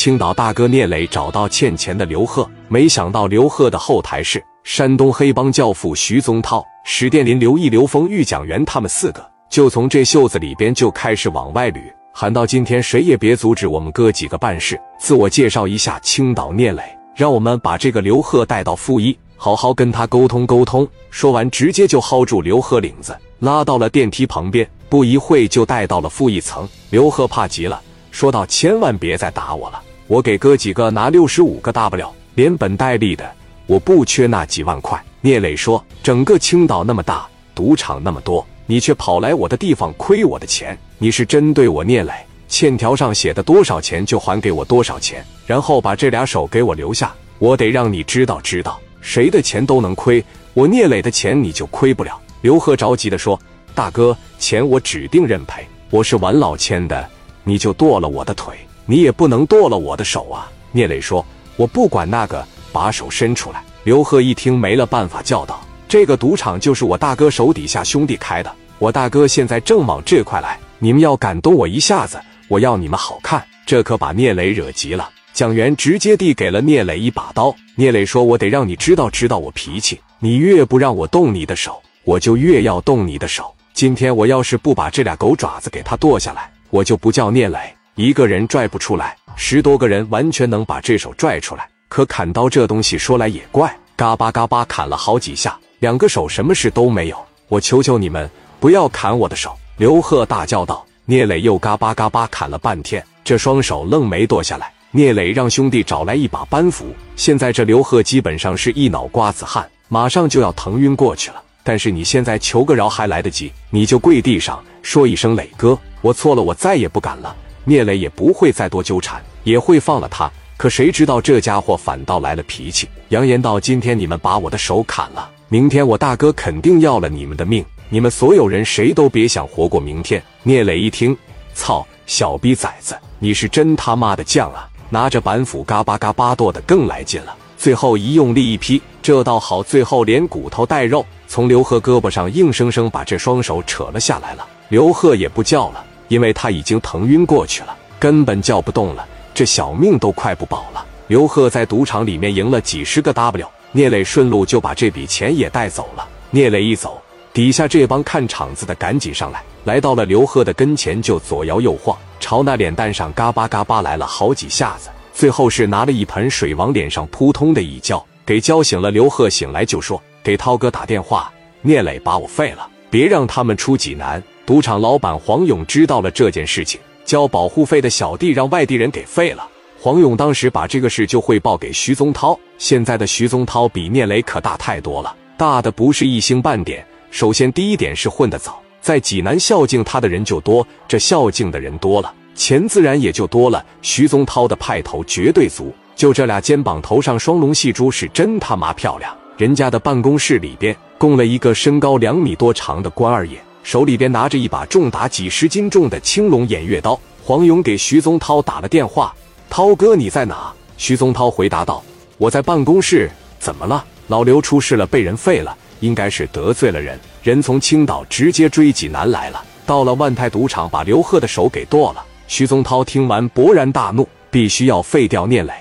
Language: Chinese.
青岛大哥聂磊找到欠钱的刘贺，没想到刘贺的后台是山东黑帮教父徐宗涛、史殿林、刘毅、刘峰、玉蒋元他们四个，就从这袖子里边就开始往外捋，喊到今天谁也别阻止我们哥几个办事。自我介绍一下，青岛聂磊，让我们把这个刘贺带到负一，好好跟他沟通沟通。说完，直接就薅住刘贺领子，拉到了电梯旁边，不一会就带到了负一层。刘贺怕极了，说道：“千万别再打我了。”我给哥几个拿六十五个 W，连本带利的，我不缺那几万块。聂磊说：“整个青岛那么大，赌场那么多，你却跑来我的地方亏我的钱，你是针对我聂磊？欠条上写的多少钱就还给我多少钱，然后把这俩手给我留下。我得让你知道知道，谁的钱都能亏，我聂磊的钱你就亏不了。”刘贺着急的说：“大哥，钱我指定认赔，我是玩老千的，你就剁了我的腿。”你也不能剁了我的手啊！聂磊说：“我不管那个，把手伸出来。”刘贺一听没了办法，叫道：“这个赌场就是我大哥手底下兄弟开的，我大哥现在正往这块来，你们要敢动我一下子，我要你们好看！”这可把聂磊惹急了。蒋元直接递给了聂磊一把刀。聂磊说：“我得让你知道知道我脾气，你越不让我动你的手，我就越要动你的手。今天我要是不把这俩狗爪子给他剁下来，我就不叫聂磊。”一个人拽不出来，十多个人完全能把这手拽出来。可砍刀这东西说来也怪，嘎巴嘎巴砍了好几下，两个手什么事都没有。我求求你们不要砍我的手！刘贺大叫道。聂磊又嘎巴嘎巴砍了半天，这双手愣没剁下来。聂磊让兄弟找来一把板斧，现在这刘贺基本上是一脑瓜子汗，马上就要疼晕过去了。但是你现在求个饶还来得及，你就跪地上说一声磊哥，我错了，我再也不敢了。聂磊也不会再多纠缠，也会放了他。可谁知道这家伙反倒来了脾气，扬言道：“今天你们把我的手砍了，明天我大哥肯定要了你们的命。你们所有人谁都别想活过明天。”聂磊一听，操，小逼崽子，你是真他妈的犟啊！拿着板斧嘎巴嘎巴剁的更来劲了。最后一用力一劈，这倒好，最后连骨头带肉从刘贺胳膊上硬生生把这双手扯了下来了。刘贺也不叫了。因为他已经疼晕过去了，根本叫不动了，这小命都快不保了。刘贺在赌场里面赢了几十个 W，聂磊顺路就把这笔钱也带走了。聂磊一走，底下这帮看场子的赶紧上来，来到了刘贺的跟前，就左摇右晃，朝那脸蛋上嘎巴嘎巴来了好几下子，最后是拿了一盆水往脸上扑通的一浇，给浇醒了。刘贺醒来就说：“给涛哥打电话，聂磊把我废了，别让他们出济南。”赌场老板黄勇知道了这件事情，交保护费的小弟让外地人给废了。黄勇当时把这个事就汇报给徐宗涛。现在的徐宗涛比聂磊可大太多了，大的不是一星半点。首先第一点是混得早，在济南孝敬他的人就多，这孝敬的人多了，钱自然也就多了。徐宗涛的派头绝对足，就这俩肩膀头上双龙戏珠是真他妈漂亮。人家的办公室里边供了一个身高两米多长的关二爷。手里边拿着一把重达几十斤重的青龙偃月刀，黄勇给徐宗涛打了电话：“涛哥，你在哪？”徐宗涛回答道：“我在办公室。怎么了？老刘出事了，被人废了，应该是得罪了人，人从青岛直接追济南来了，到了万泰赌场，把刘贺的手给剁了。”徐宗涛听完勃然大怒，必须要废掉聂磊。